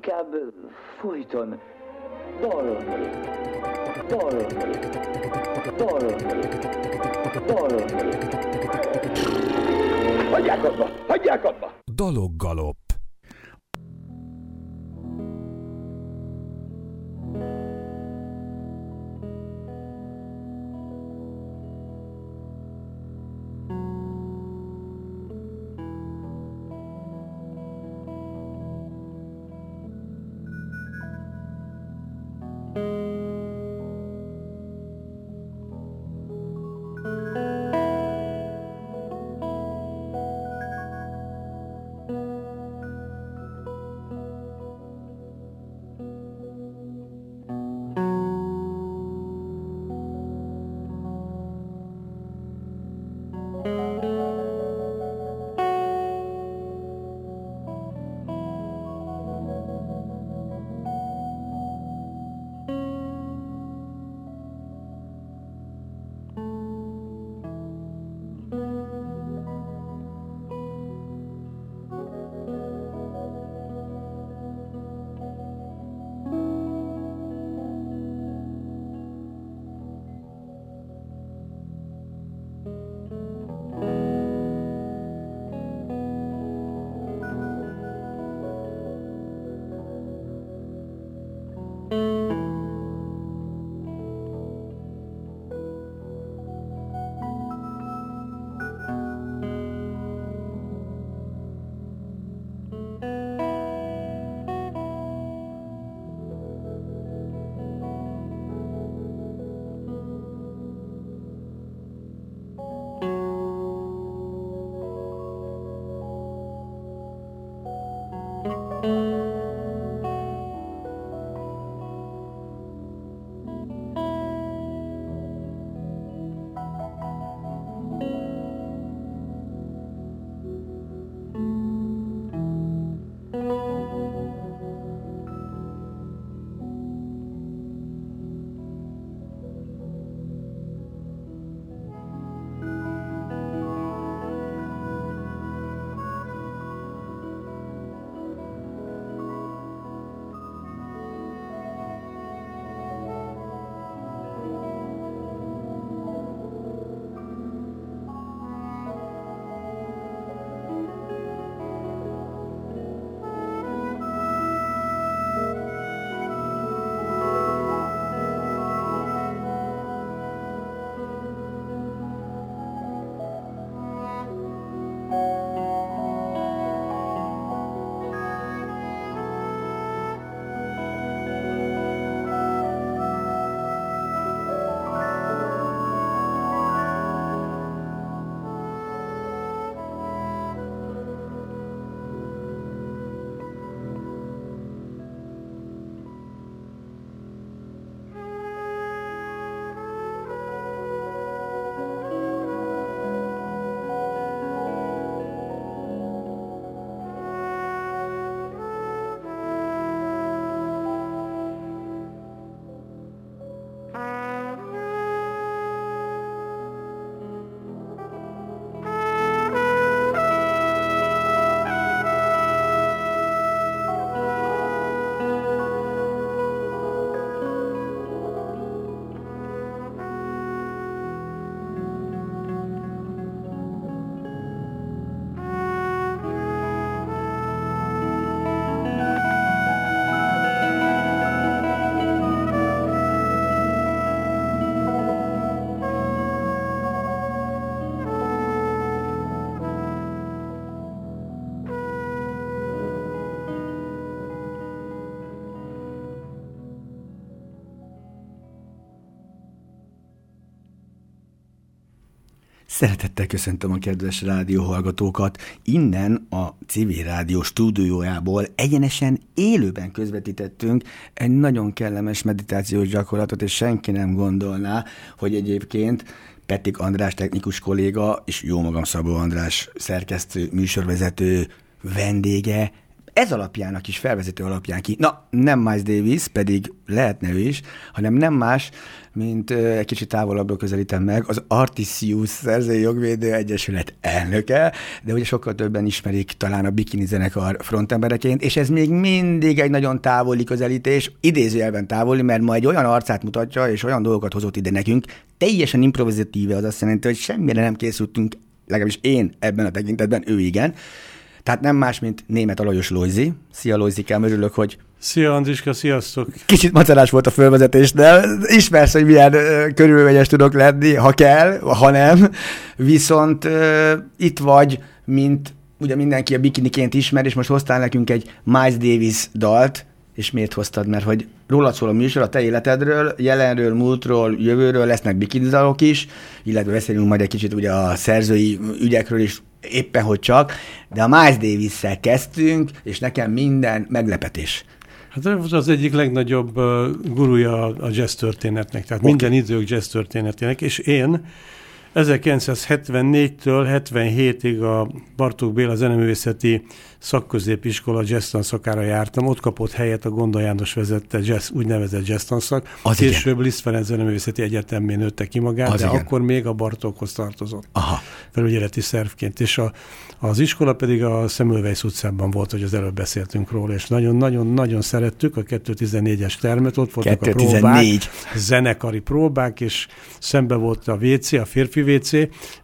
inkább folyton dalolni, dalolni, dalolni, dalolni. Hagyják abba! Hagyják abba! Daloggalop. Szeretettel köszöntöm a kedves rádióhallgatókat. Innen a civil rádió stúdiójából egyenesen élőben közvetítettünk egy nagyon kellemes meditációs gyakorlatot, és senki nem gondolná, hogy egyébként Petik András technikus kolléga, és jó magam Szabó András szerkesztő, műsorvezető vendége ez alapján, a kis felvezető alapján ki, na, nem Miles Davis, pedig lehetne ő is, hanem nem más, mint uh, egy kicsit távolabbról közelítem meg, az Artisius Szerzői Jogvédő Egyesület elnöke, de ugye sokkal többen ismerik talán a Bikini zenekar frontembereként, és ez még mindig egy nagyon távoli közelítés, idézőjelben távoli, mert ma egy olyan arcát mutatja, és olyan dolgokat hozott ide nekünk, teljesen improvizatíve, az azt jelenti, hogy semmire nem készültünk, legalábbis én ebben a tekintetben, ő igen, tehát nem más, mint német Alajos Lojzi. Szia Lojzikám, örülök, hogy Szia Andriska, sziasztok! Kicsit macerás volt a fölvezetés, de ismersz, hogy milyen körülményes tudok lenni, ha kell, ha nem. Viszont uh, itt vagy, mint ugye mindenki a bikiniként ismer, és most hoztál nekünk egy Miles Davis dalt, és miért hoztad? Mert hogy rólad szól a műsor, a te életedről, jelenről, múltról, jövőről lesznek bikinizalok is, illetve beszélünk majd egy kicsit ugye a szerzői ügyekről is, éppen hogy csak, de a Miles davis kezdtünk, és nekem minden meglepetés. Hát ez az egyik legnagyobb gurúja a jazz történetnek, tehát okay. minden idők jazz történetének, és én 1974-től 77-ig a Bartók Béla zeneművészeti szakközépiskola jazz tanszakára jártam, ott kapott helyet a Gonda János vezette jazz, úgynevezett jazz tanszak. Az Később igen. Liszt Ferenc zeneművészeti egyetemén nőtte ki magát, az de igen. akkor még a Bartókhoz tartozott. Aha. Felügyeleti szervként. És a, az iskola pedig a Szemülvejsz utcában volt, hogy az előbb beszéltünk róla, és nagyon-nagyon-nagyon szerettük a 214-es termet, ott voltak 214. a próbák, zenekari próbák, és szembe volt a WC, a férfi WC,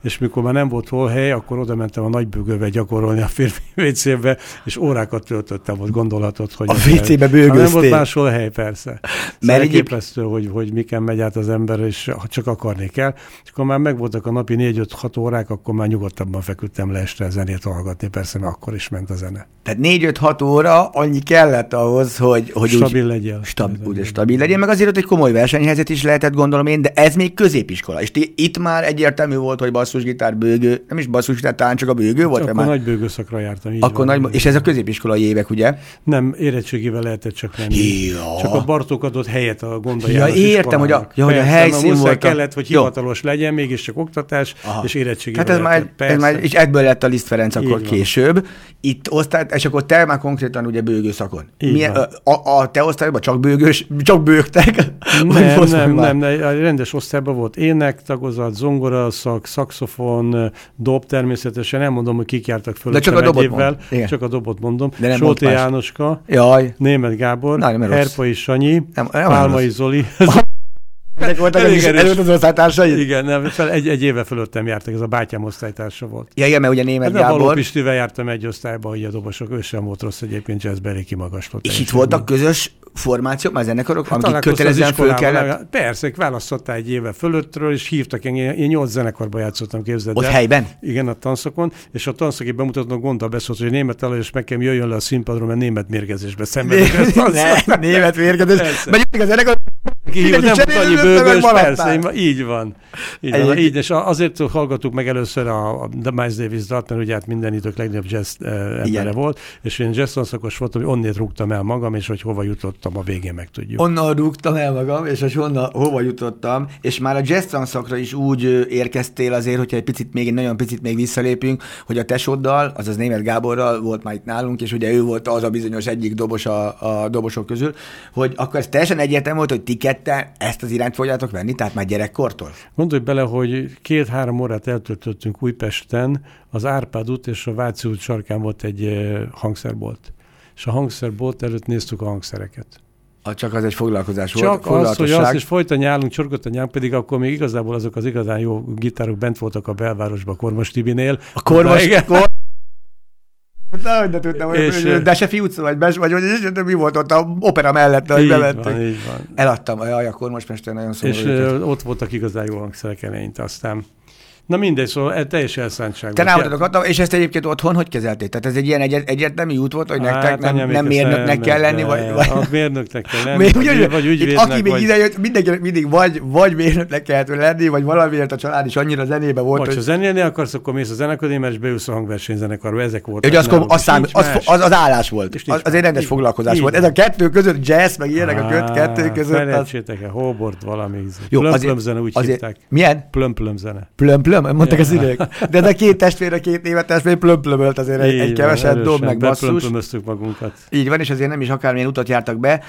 és mikor már nem volt hol hely, akkor oda mentem a nagybőgőbe gyakorolni a férfi WC-be, és órákat töltöttem ott, gondolhatod, hogy... A WC-be bőgöztél? Nem volt máshol hely, persze. Mert elképesztő, hogy, hogy miken megy át az ember, és ha csak akarni kell. És akkor már megvoltak a napi 4-5-6 órák, akkor már nyugodtabban feküdtem le este zenét hallgatni, persze, mert akkor is ment a zene. Tehát 4-5-6 óra annyi kellett ahhoz, hogy, hogy stabil úgy, legyen. Stab, ugye, stabil legyen, meg azért ott egy komoly versenyhelyzet is lehetett, gondolom én, de ez még középiskola. És itt már egyértelmű volt, hogy basszusgitár, bőgő, nem is basszusgitár, talán csak a bőgő volt. Akkor már... nagy bőgőszakra jártam. Így akkor van, nagy, és ez a középiskolai évek, ugye? Nem, érettségivel lehetett csak menni. Ja. Csak a Bartók adott helyet a gonda Ja, értem, hogy a, ja, hogy a helyszín volt. A... kellett, hogy hivatalos Jó. legyen, mégiscsak oktatás, Aha. és érettségivel Hát ez már, ez már, és ebből lett a Liszt Ferenc akkor később. Itt osztály, és akkor te már konkrétan ugye bőgőszakon. Milyen, a, a, te osztályban csak bőgős, csak bőgtek? Nem, nem, nem, nem, rendes osztályban volt ének, tagozat, zongora, szak, szakszofon, dob természetesen, nem mondom, hogy kik jártak föl. De csak a dobot évvel, Csak a dobot mondom. De nem Solti Jánoska, Jaj. Német Gábor, Herpai Sanyi, nem, nem Pálmai Zoli. Ezek voltak elég az előtt az osztálytársai? Igen, nem, fel, egy, egy éve fölöttem jártak, ez a bátyám osztálytársa volt. Ja, igen, mert ugye német hát, Gábor. Való Pistivel jártam egy osztályba, hogy a dobosok, ő sem volt rossz egyébként, jazzbeli kimagaslott. És itt voltak közös formációk, már zenekarok, hát amik kötelezően föl kellett? Persze, választottál egy éve fölöttről, és hívtak engem, én nyolc zenekarba játszottam, képzeld Ott el. helyben? Igen, a tanszakon, és a tanszaki bemutatnak gondol beszólt, hogy német elő, és nekem jöjjön le a színpadról, mert német mérgezésbe szenvedek. német mérgezés. Megyünk a zenekar, Kihívott, nem volt annyi bőgős, persze, így van. Így van. Így, és azért hallgattuk meg először a, a Miles Davis dalt, mert ugye hát minden idők legnagyobb jazz uh, embere Igen. volt, és én jazz szakos voltam, hogy onnét rúgtam el magam, és hogy hova jutottam, a végén meg tudjuk. Onnan rúgtam el magam, és hogy honnan, hova jutottam, és már a jazz szakra is úgy érkeztél azért, hogyha egy picit még, egy nagyon picit még visszalépünk, hogy a tesóddal, azaz német Gáborral volt már itt nálunk, és ugye ő volt az a bizonyos egyik dobos a, a dobosok közül, hogy akkor ez teljesen egyértelmű volt, hogy ti ketten ezt az irányt fogjátok venni, tehát már gyerekkortól? Gondolj bele, hogy két-három órát eltöltöttünk Újpesten, az Árpád út és a Váci út sarkán volt egy eh, hangszerbolt. És a hangszerbolt előtt néztük a hangszereket. A, csak az egy foglalkozás csak volt. Csak az, hogy az, és folyton nyálunk, csorgott a nyánk, pedig akkor még igazából azok az igazán jó gitárok bent voltak a belvárosban, Kormos Tibinél. A Kormos, Kor- Dehogy ne tudtam, és, hogy de se fiúc vagy, vagy, vagy, vagy mi volt ott a opera mellett, hogy bevettük. Így van. Eladtam, jaj, akkor most mester nagyon szomorú. És ott voltak igazán jó hangszerek eleinte, aztán Na mindegy, szóval e, teljes elszántság. Te rámutatok adtam, és ezt egyébként otthon hogy kezelték? Tehát ez egy ilyen egy, egyértelmű út volt, hogy hát, nektek nem, nem mérnöknek kell lenni, vagy, vagy... A mérnöknek kell lenni, vagy, vagy, vagy ügyvédnek. Aki még vagy... idejött, mindenki mindig vagy, vagy mérnöknek kellett lenni, vagy valamiért a család is annyira zenébe volt. Vagy hogy... ha zenélni akarsz, akkor mész a zenekadémiára, és beülsz a hangversenyzenekarba, ezek voltak. Ugye az, az, szám, az, az, az, állás volt, az, az egy rendes foglalkozás volt. Ez a kettő között jazz, meg ilyenek a kettő között. Felejtsétek el, Hobort valami. Plömplöm zene úgy hívták. Milyen? Plömplöm zene. Plömplöm plömplöm? Mondtak az idék. De a két testvér, a két német testvér plömplömölt azért egy, egy keveset dob meg basszus. magunkat. Így van, és azért nem is akármilyen utat jártak be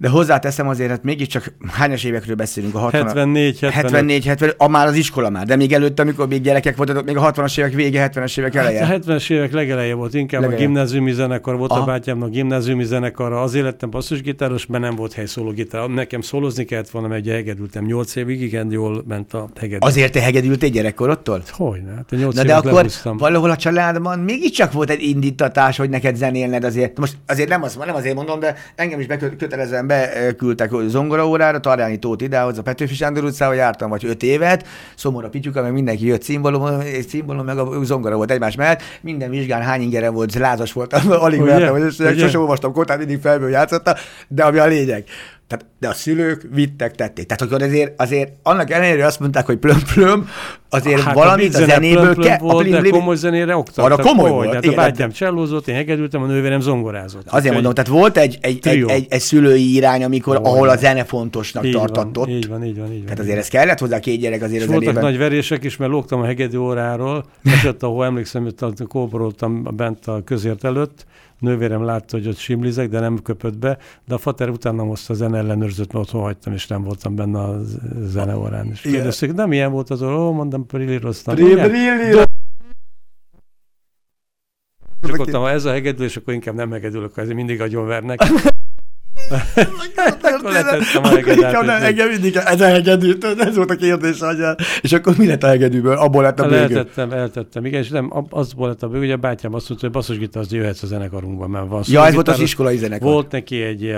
de hozzáteszem azért, hát mégiscsak hányas évekről beszélünk? A 60 74, 74, 70, a már az iskola már, de még előtt, amikor még gyerekek voltatok, még a 60-as évek vége, 70-es évek eleje. Hát a 70-es évek legeleje volt, inkább legeleje. a gimnáziumi zenekar volt Aha. a bátyámnak, gimnáziumi zenekar, azért lettem basszusgitáros, mert nem volt hely szólógitár. Nekem szólózni kellett volna, mert hegedültem 8 évig, igen, jól ment a hegedül. Azért te hegedültél gyerekkorodtól? Hogyne, hát 8 Na de akkor lehúztam. valahol a családban mégiscsak volt egy indítatás, hogy neked zenélned azért. Most azért nem, az, nem azért mondom, de engem is bekötelezően beküldtek zongora órára, Tarjáni Tóth idehoz, a Petőfi Sándor utcába jártam, vagy öt évet, szomorú pityuka, meg mindenki jött cimbalom, és cimbalom, meg a zongora volt egymás mellett, minden vizsgán hány ingere volt, lázas voltam, alig vertem, hogy sosem olvastam kotát, mindig felből játszotta, de ami a lényeg. Tehát, de a szülők vittek, tették. Tehát akkor azért, azért annak ellenére azt mondták, hogy plöm-plöm, azért hát valamit a, a zenéből kell. Volt, a de komoly zenére oktattak. Arra komoly volt. Hát a bátyám csellózott, én hegedültem, a nővérem zongorázott. Azért egy mondom, tehát volt egy, egy, egy, egy, egy, szülői irány, amikor, oh, ahol a zene fontosnak így tartatott. Van, így van, így van, így van. Tehát azért ez kellett hozzá két gyerek azért és a voltak nagy verések is, mert lógtam a hegedű óráról, esett, ahol emlékszem, hogy kóboroltam bent a közért előtt, nővérem látta, hogy ott simlizek, de nem köpött be, de a fater utána hozta a zene ellenőrzött, mert otthon hagytam, és nem voltam benne a zeneórán. És kérdezték, nem ilyen volt az, ó, mondom, prillíroztam. Prillír. És akkor ha ez a hegedül, és akkor inkább nem hegedülök, ezért mindig agyonvernek. akkor letettem a hegedát. Engem mindig ez a hegedű, ez volt a kérdés, hogy és akkor mi lett a hegedűből? Abból lett a bőgő. Eltettem, eltettem, igen, és nem, azból lett a bőgő, ugye a bátyám azt mondta, hogy basszusgitár, az jöhetsz a zenekarunkban, mert van Ja, ez volt az iskolai zenekar. Volt neki egy,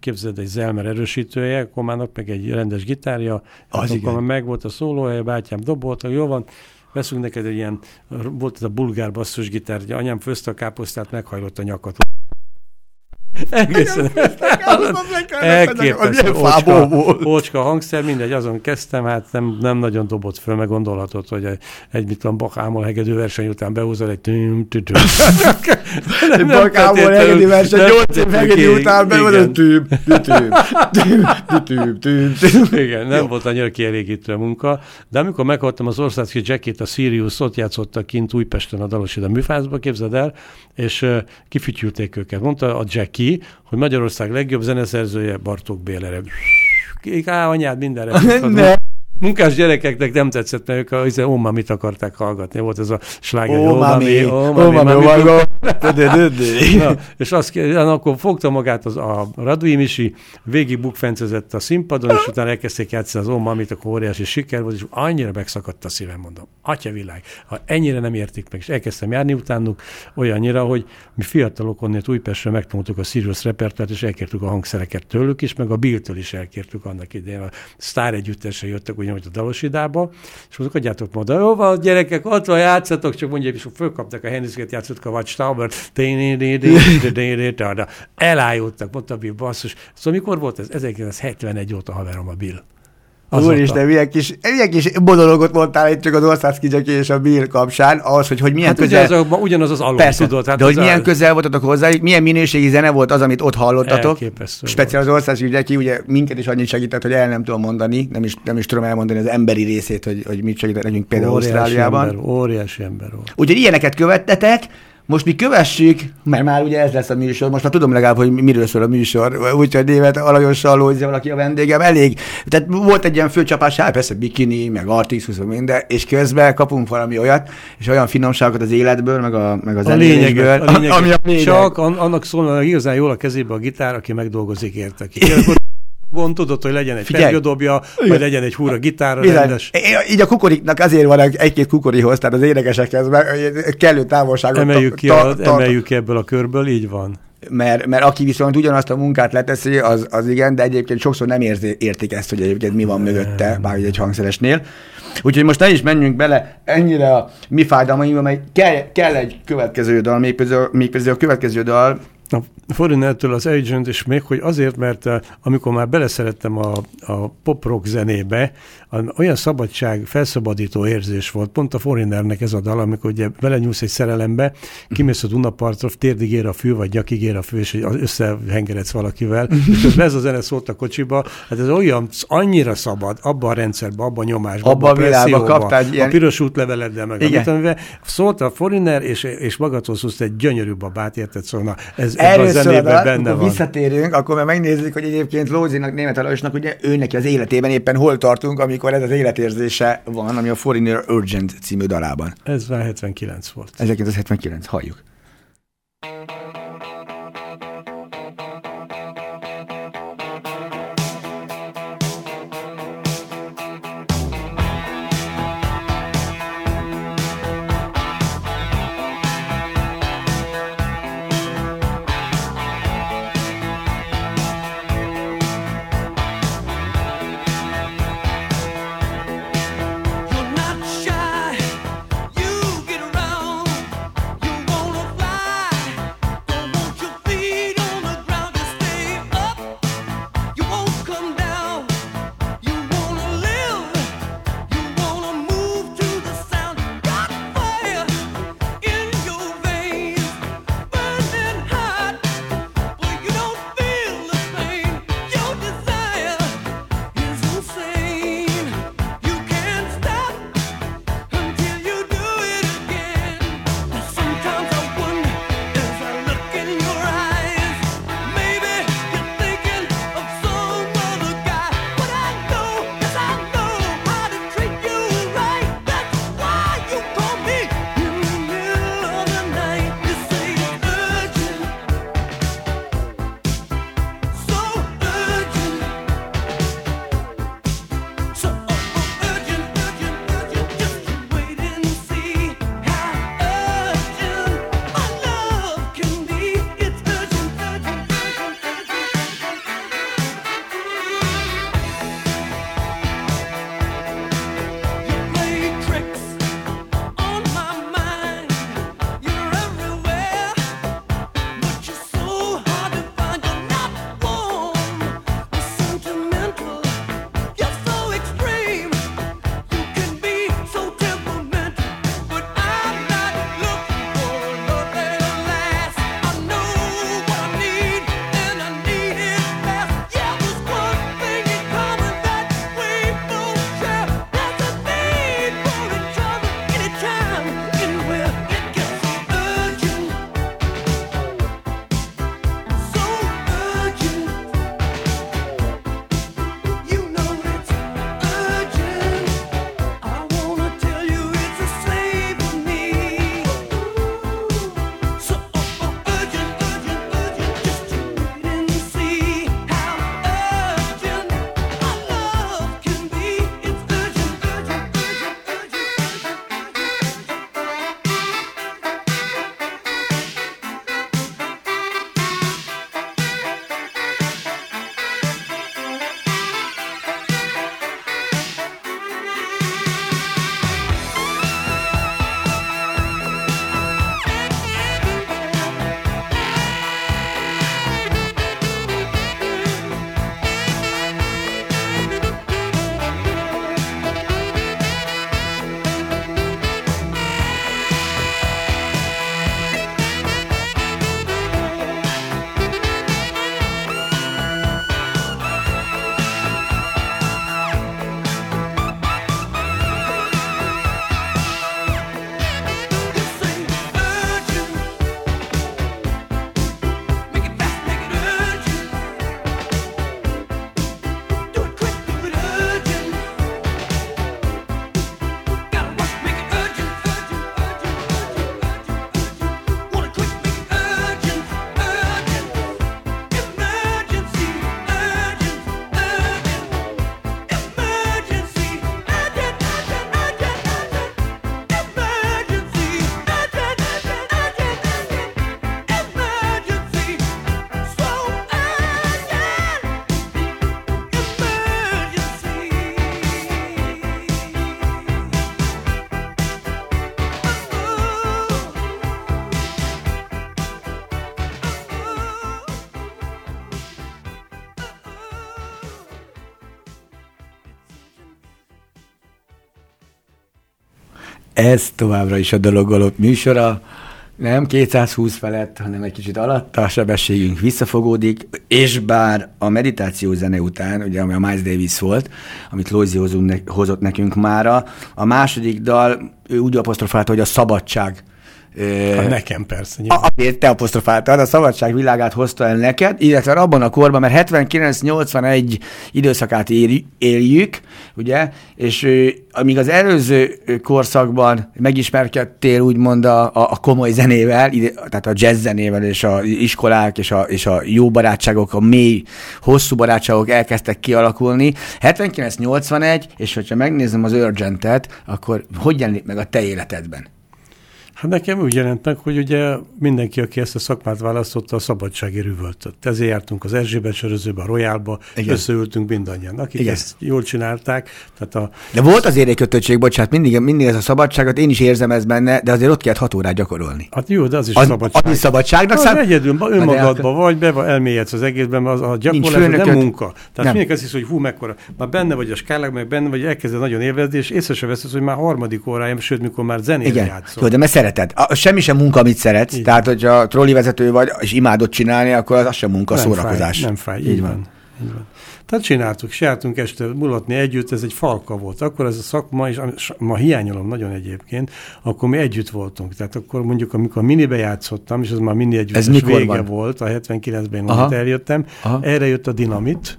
képzeld, egy Zelmer erősítője, komának meg egy rendes gitárja, az akkor meg volt a szólóhelye, bátyám dobolta, jó van, veszünk neked egy ilyen, volt ez a bulgár basszusgitár, anyám főzte a káposztát, meghajlott a nyakat. Egészen. Elképesztő. Ócska, ócska hangszer, mindegy, azon kezdtem, hát nem, nem nagyon dobott föl, meg gondolhatod, hogy egy, egy mit tudom, bakámol hegedű verseny után behúzol egy tüm, tüm, tüm. Bakámol hegedű verseny, nyolc év hegedű után behúzol tüm, tüm, tüm, tüm, tüm. Igen, nem volt annyira kielégítő munka, de amikor meghallottam az országszki Jackét, a Sirius, ott játszottak kint Újpesten a Dalosida műfázba, képzeld el, és kifütyülték őket. Mondta a Jackie, hogy Magyarország legjobb zeneszerzője Bartók Bélere. Á, anyád mindenre. Munkás gyerekeknek nem tetszett, mert ők a izé, Oma mit akarták hallgatni. Volt ez a sláger. Ó, mami, ó, mami, És azt, akkor fogta magát az, a Radui Misi, végig bukfencezett a színpadon, és utána elkezdték játszani az Ó, mamit, akkor óriási siker volt, és annyira megszakadt a szívem, mondom. Atya világ, ha ennyire nem értik meg, és elkezdtem járni utánuk, olyannyira, hogy mi fiatalok onnét Újpestről megtanultuk a Sirius repertoárt, és elkértük a hangszereket tőlük is, meg a Bill-től is elkértük annak idején. A sztár együttesre jöttek, ugyanúgy a Dalosidába, és mondjuk, adjátok ma, jó van, gyerekek, ott van, játszatok, csak mondja, és fölkaptak a Henriszket, játszottak a Watchtower, elájultak, mondta Bill, basszus. Szóval mikor volt ez? 1971 óta haverom a Bill. Úristen, milyen kis, milyen kis monologot mondtál itt csak az országszkigyeki és a Bill kapcsán, ahhoz, hogy, hogy milyen hát közel... Ugyanaz, az, ugyanaz az alap, Persze, tudod. Hát de hogy milyen a... közel voltatok hozzá, milyen minőségi zene volt az, amit ott hallottatok. Elképesztő Speciál az országszkigyeki, ugye minket is annyit segített, hogy el nem tudom mondani, nem is, nem is tudom elmondani az emberi részét, hogy, hogy mit segített nekünk például óriási Ausztráliában. Ember, óriási ember volt. Úgyhogy ilyeneket követtetek, most mi kövessük, mert már ugye ez lesz a műsor, most már tudom legalább, hogy miről szól a műsor, úgyhogy névet alajossal, hogy valaki a vendégem, elég. Tehát volt egy ilyen főcsapás, hát persze bikini, meg artixus, minden, és közben kapunk valami olyat, és olyan finomságokat az életből, meg, a, meg az a lényegből, a lényeget. ami a lényeg. Csak annak szólna igazán jól a kezébe a gitár, aki megdolgozik érte ki. gond, tudod, hogy legyen egy pergődobja, vagy legyen egy húra gitárra Bizony. rendes. Így a kukoriknak azért van egy-két kukorihoz, tehát az énekesekhez kellő távolságot. Emeljük ki, ta, emeljük ki ebből a körből, így van. Mert, mert aki viszont ugyanazt a munkát leteszi, az, az igen, de egyébként sokszor nem érzi, értik ezt, hogy egyébként mi van mögötte, bár egy hangszeresnél. Úgyhogy most ne is menjünk bele ennyire a mi fájdalmaimba, mert kell, kell egy következő dal, mégpedig a, mégpedig a következő dal A Foreignertől az Agent, és még, hogy azért, mert eh, amikor már beleszerettem a, a pop-rock zenébe, olyan szabadság, felszabadító érzés volt, pont a Foreignernek ez a dal, amikor ugye belenyúlsz egy szerelembe, kimész a Dunapartra, térdig ér a fű, vagy gyakig ér a fű, és összehengeredsz valakivel, és ez a zene szólt a kocsiba, hát ez olyan, annyira szabad, abban a rendszerben, abban a nyomásban, abban a világban kaptál ilyen... A piros útleveleddel meg, Igen. amit, amivel szólt a Foreigner, és, és magadhoz egy gyönyörű babát, érted? Szóval ez Erről a zenében benne van. visszatérünk, akkor már megnézzük, hogy egyébként Lózinak, Német Alajosnak ugye ő neki az életében éppen hol tartunk, amikor ez az életérzése van, ami a Foreigner Urgent című dalában. Ez már 79 volt. 1979, halljuk. Ez továbbra is a dologolók műsora. Nem 220 felett, hanem egy kicsit alatt a sebességünk visszafogódik, és bár a meditáció zene után, ugye ami a Miles Davis volt, amit Loisy hozott nekünk mára, a második dal, ő úgy apostrofálta, hogy a szabadság Hát nekem persze. Azért te apostrofáltad, a szabadság világát hozta el neked, illetve abban a korban, mert 79-81 időszakát éljük, ugye, és amíg az előző korszakban megismerkedtél úgymond a, a, a komoly zenével, tehát a jazz zenével, és a iskolák, és a, és a jó barátságok, a mély, hosszú barátságok elkezdtek kialakulni. 79-81, és hogyha megnézem az Urgentet, akkor hogy jelenik meg a te életedben? Hát nekem úgy jelent meg, hogy ugye mindenki, aki ezt a szakmát választotta, a szabadsági rüvöltöt. Ezért jártunk az Erzsébet sörözőbe, a Royálba, Igen. összeültünk mindannyian, akik Igen. ezt jól csinálták. Tehát a... De volt azért egy kötöttség, bocsánat, mindig, mindig ez a szabadságot, én is érzem ez benne, de azért ott kellett hat órát gyakorolni. Hát jó, de az is az, szabadság. Az is szabadságnak szám... Egyedül, önmagadban vagy, be elmélyedsz az egészben, az a gyakorlás nem munka. Tehát nem. mindenki azt hisz, hogy hú, mekkora. Már benne vagy a skálák, meg benne vagy, elkezded nagyon élvezni, és észre sem veszed, hogy már harmadik órája, sőt, mikor már zenét játszol. Jó, de mert szereted. A, semmi sem munka, amit szeretsz. Így Tehát, hogyha trolli vezető vagy, és imádod csinálni, akkor az, az sem munka, nem szórakozás. Fáj, nem fáj, így, így van. van. Így van. Tehát csináltuk, csináltunk este mulatni együtt, ez egy falka volt. Akkor ez a szakma, és ma hiányolom nagyon egyébként, akkor mi együtt voltunk. Tehát akkor mondjuk, amikor minibe játszottam, és az már mini együtt ez vége van? volt, a 79-ben, amit eljöttem, Aha. erre jött a dinamit,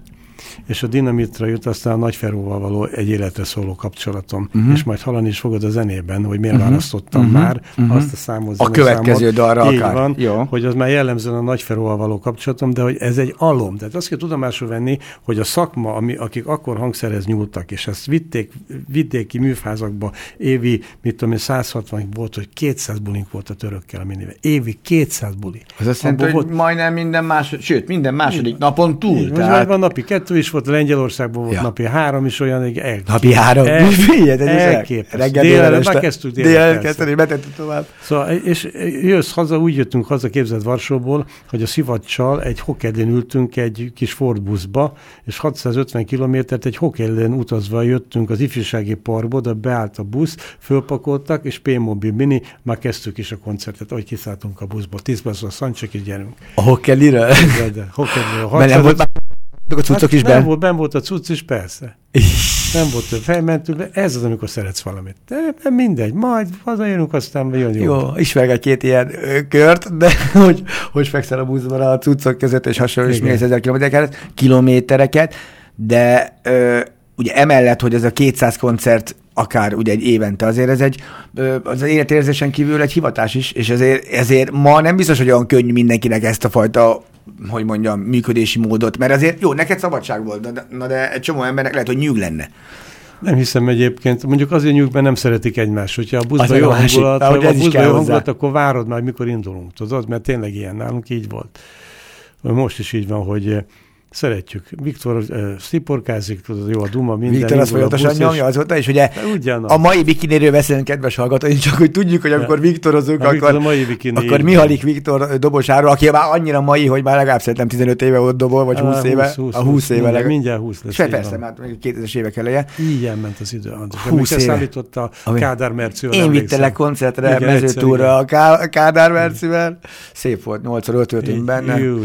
és a dinamitra jut aztán a Nagyferóval való egy életre szóló kapcsolatom. Uh-huh. És majd hallani is fogod a zenében, hogy miért uh-huh. választottam uh-huh. már uh-huh. azt a számot. A következő dalra Így akár. van, Jó. hogy az már jellemzően a Nagyferóval való kapcsolatom, de hogy ez egy alom. Tehát azt kell tudomásul venni, hogy a szakma, ami, akik akkor hangszerhez nyúltak, és ezt vitték, vitték ki műfázakba, évi, mit tudom én, 160 volt, hogy 200 bulink volt a törökkel a minivel. Évi 200 buli. Az azt jelenti, hogy volt... majdnem minden második, sőt, minden második napon túl. Így, tehát... van napi kettő is volt, Lengyelországban volt ja. napi három is olyan, hogy el, Napi három? El, Figyelj, elképesztő. Reggel délelőtt, már kezdtük délelőtt kezdeni, betettük tovább. Szóval, és jössz haza, úgy jöttünk haza, képzeld Varsóból, hogy a szivacsal egy hokedén ültünk egy kis Ford buszba, és 650 kilométert egy hokedén utazva jöttünk az ifjúsági parkba, de beállt a busz, fölpakoltak, és P-Mobil Mini, már kezdtük is a koncertet, ahogy kiszálltunk a buszba. Tíz perc a Szancsek, és gyerünk. A hokedire? Hokedire. volt a cuccok hát is ben? Volt, ben volt a cucc is, persze. nem volt több felmentünk, de ez az, amikor szeretsz valamit. De nem mindegy, majd hazajönünk, aztán jön jó. Jó, ismerek két ilyen ö, kört, de hogy, hogy fekszel a buszban a cuccok között, és hasonló, és mész ezer kilométereket, kilométereket, de ö, ugye emellett, hogy ez a 200 koncert akár ugye egy évente, azért ez egy az életérzésen kívül egy hivatás is, és ezért, ezért ma nem biztos, hogy olyan könnyű mindenkinek ezt a fajta hogy mondjam, működési módot, mert azért jó, neked szabadság volt, de, na de egy csomó embernek lehet, hogy nyűg lenne. Nem hiszem egyébként. Mondjuk azért mert nem szeretik egymást. Hogyha a buszba jó hangulat, ha a buszba jó hangulat, akkor várod már, mikor indulunk, tudod? Mert tényleg ilyen nálunk így volt. Most is így van, hogy Szeretjük. Viktor uh, sziporkázik, tudod, jó a duma, minden. Viktor az folyamatosan nyomja azóta, és ugye a mai bikiniről beszélünk, kedves hallgatói, csak hogy tudjuk, hogy amikor Viktorozunk, akkor, Viktor a mai bikini, akkor Mihalik Viktor dobosáról, aki már annyira mai, hogy már legalább szerintem 15 éve ott dobol, vagy 20 éve. 20, 20, a 20, 20 éve mindjárt, mindjárt 20 lesz. Se persze, már 2000-es évek eleje. Így elment az idő. 20 éve. szállította a Kádár Mercivel. Én vittelek koncertre, mezőtúra a Kádár Mercivel. Szép volt, 8 benne. Jó,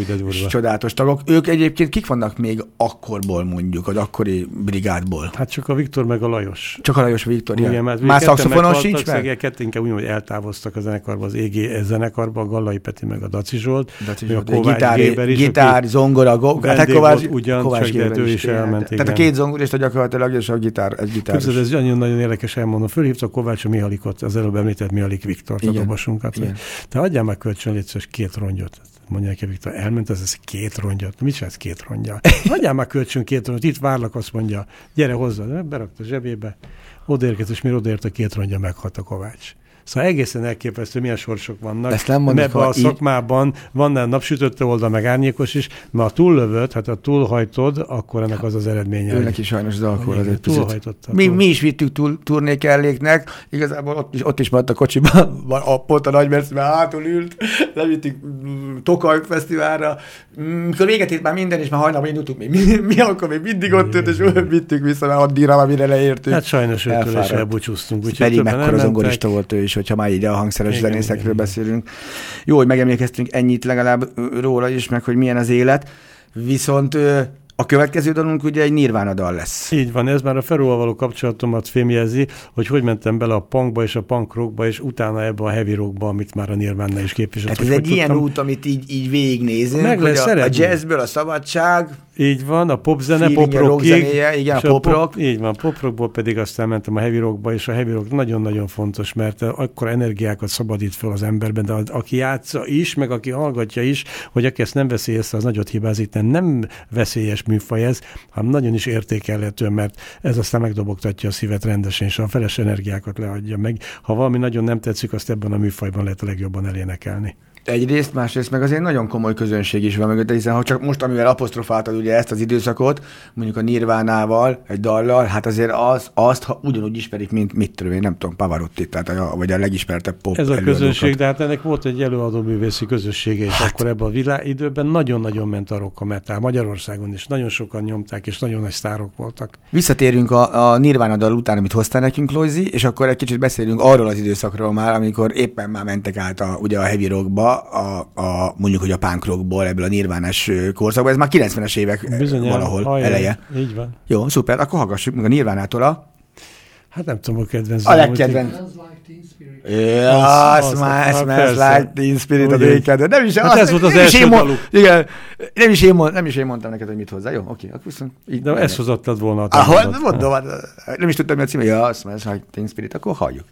Csodálatos tagok. Ők egyébként kik vannak még akkorból mondjuk, az akkori brigádból? Hát csak a Viktor meg a Lajos. Csak a Lajos Viktor, igen. Igen, Már szakszofonos sincs meg? Kettő inkább úgy, hogy eltávoztak a zenekarba, az EG zenekarba, a Gallai Peti meg a Daci Zsolt. Daci Zsolt, a gitár, Géber is, gitár zongora, go, hát Kovács, ugyan, Kovács csak ő is elment. Tehát a két zongorista gyakorlatilag, és a gitár, egy gitár. Képzeld, ez nagyon-nagyon érdekes elmondom. Fölhívta Kovács a Mihalikot, az előbb említett Mihalik Viktor, a dobosunkat. Te adjál meg kölcsön két rongyot mondja neki Viktor, elment az, ez két rongyat. Mit csinálsz két rongya? Hagyjál már kölcsön két rongyat, itt várlak, azt mondja, gyere hozzá. Berakta a zsebébe, odaérkezett, és mire odaért a két rongya, meghalt a Kovács. Szóval egészen elképesztő, milyen sorsok vannak. Ezt nem mondom, Ebben a így... szakmában van napsütötte oldal, meg árnyékos is, mert ha túllövöd, hát ha túlhajtod, akkor ennek az az eredménye. Őnek is sajnos Zalkor az egy Mi, mi is vittük túl, turnékelléknek, igazából ott is, ott is maradt a kocsiban, a, pont a nagy mert hátul ült, levittük mm, Tokaj Fesztiválra, mikor véget ért már minden, és már hajnalban indultunk, mi, mi, mi akkor még mindig ott ült, és vittük vissza, mert addigra, mire leértünk. Hát sajnos őtől is elbúcsúztunk. Pedig mekkora zongorista volt ő is, hogyha már így a hangszeres igen, zenészekről igen. beszélünk. Jó, hogy megemlékeztünk ennyit legalább róla is, meg hogy milyen az élet. Viszont a következő dalunk ugye egy Nirvana dal lesz. Így van, ez már a Feróval való kapcsolatomat fémjezi, hogy hogy mentem bele a punkba és a punk rockba, és utána ebbe a heavy rockba, amit már a Nirvana is képviselt. Hát ez egy ilyen út, amit így, így végignézünk, Meg hogy a, a jazzből a szabadság, így van, a popzene, poprockig. Igen, a pop rock. így van, poprockból pedig aztán mentem a heavy rockba, és a heavy rock nagyon-nagyon fontos, mert akkor energiákat szabadít fel az emberben, de aki játsza is, meg aki hallgatja is, hogy aki ezt nem veszi észre, az nagyot hibázik, nem, nem veszélyes műfaj ez, hanem nagyon is értékelhető, mert ez aztán megdobogtatja a szívet rendesen, és a feles energiákat leadja meg. Ha valami nagyon nem tetszik, azt ebben a műfajban lehet a legjobban elénekelni. Egyrészt, másrészt meg azért nagyon komoly közönség is van mögött, hiszen ha csak most, amivel apostrofáltad ugye ezt az időszakot, mondjuk a Nirvánával, egy dallal, hát azért az, azt ha ugyanúgy ismerik, mint mit tudom én, nem tudom, Pavarotti, tehát a, vagy a legismertebb pop Ez a közönség, de hát ennek volt egy előadó művészi közössége, és hát. akkor ebben a világ időben nagyon-nagyon ment a rock a metal. Magyarországon is nagyon sokan nyomták, és nagyon nagy sztárok voltak. Visszatérünk a, a Nirvana dal után, amit hoztál nekünk, Loizi, és akkor egy kicsit beszélünk arról az időszakról már, amikor éppen már mentek át a, ugye a heavy rockba, a, a, mondjuk, hogy a punk rockból, ebből a nirvánás korszakból, ez már 90-es évek Bizony, valahol hajjaj, eleje. Így van. Jó, szuper, akkor hallgassuk meg a nirvánától a... Hát nem tudom, a kedvenc. A legkedvenc. Ja, smells, smells like teen spirit a dékedve. Nem is, hát ez volt az első daluk. Igen, nem is, én, nem is én mondtam neked, hogy mit hozzá. Jó, oké, akkor viszont így. De ezt hozottad volna. Ah, mondom, hát, nem is tudtam, mi a címe. Ja, smells like teen spirit, akkor halljuk.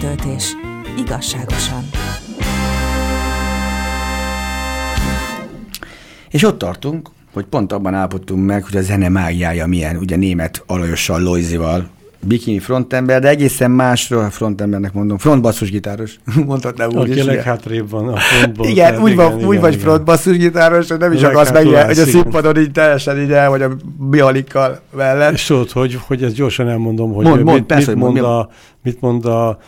Zeneletöltés. Igazságosan. És ott tartunk, hogy pont abban állapodtunk meg, hogy a zene mágiája milyen, ugye német Alajossal, Lojzival, bikini frontember, de egészen másról a frontembernek mondom, frontbasszusgitáros, mondhatnám úgy Aki is. leghátrébb van a frontból. Igen, úgy, van, igen, úgy igen, vagy frontbasszusgitáros, hogy nem is akarsz meg, hogy a színpadon így teljesen így el, vagy a bialikkal mellett. És tudod, hogy, hogy ezt gyorsan elmondom, hogy mond, mond, mit, persze, mit, mond, a, mit mond a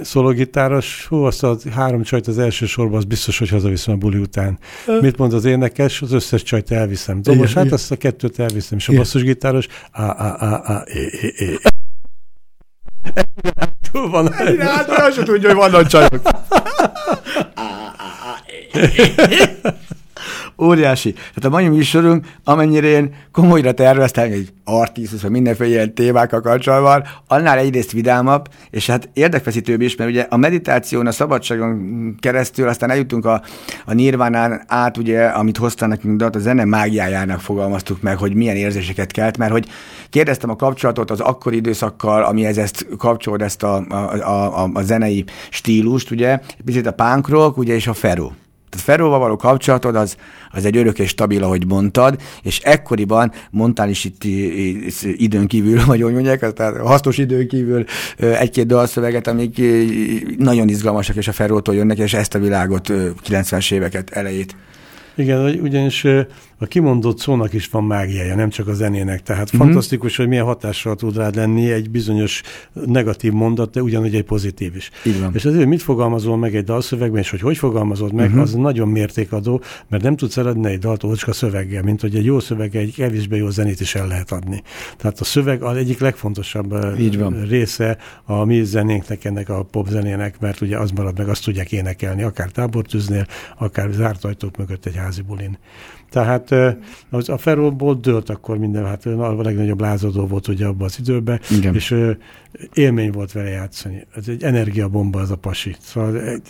szologitáros, hú, azt a három csajt az első sorban, az biztos, hogy hazaviszem a buli után. Mit mond az énekes? Az összes csajt elviszem. Dobos, hát azt a kettőt elviszem. És a basszusgitáros, a, a, a, a, é, é, é. Túl van. Hát, sem tudja, hogy vannak csajok. Óriási. Tehát a mai műsorunk, amennyire én komolyra terveztem, egy artisztus, vagy mindenféle ilyen témákkal kapcsolatban, annál egyrészt vidámabb, és hát érdekfeszítőbb is, mert ugye a meditáción, a szabadságon keresztül aztán eljutunk a, a nirvánán át, ugye, amit hozta nekünk, de a zene mágiájának fogalmaztuk meg, hogy milyen érzéseket kelt, mert hogy kérdeztem a kapcsolatot az akkori időszakkal, amihez ezt kapcsolod ezt a, a, a, a zenei stílust, ugye, picit a punk rock, ugye, és a ferro. Ferróval való kapcsolatod az, az egy örök és stabil, ahogy mondtad, és ekkoriban mondtál is itt időn kívül, vagy hogy mondják, tehát hasznos időn kívül egy-két dalszöveget, amik nagyon izgalmasak, és a Ferrótól jönnek, és ezt a világot 90-es éveket elejét. Igen, ugyanis a kimondott szónak is van mágiája, nem csak a zenének. Tehát uh-huh. fantasztikus, hogy milyen hatással tud rád lenni egy bizonyos negatív mondat, de ugyanúgy egy pozitív is. Igen. És azért, mit fogalmazol meg egy dalszövegben, és hogy hogy fogalmazod meg, uh-huh. az nagyon mértékadó, mert nem tudsz eladni egy dalt ócska szöveggel, mint hogy egy jó szöveg, egy kevésbé jó zenét is el lehet adni. Tehát a szöveg az egyik legfontosabb Így van. része a mi zenénknek, ennek a pop zenének, mert ugye az marad meg, azt tudják énekelni, akár tábortűznél, akár zárt ajtók mögött egy házi bulin. Tehát az a Ferróból dőlt akkor minden, hát a legnagyobb lázadó volt ugye abban az időben, Igen. és élmény volt vele játszani. Ez egy energiabomba az a pasi. Szóval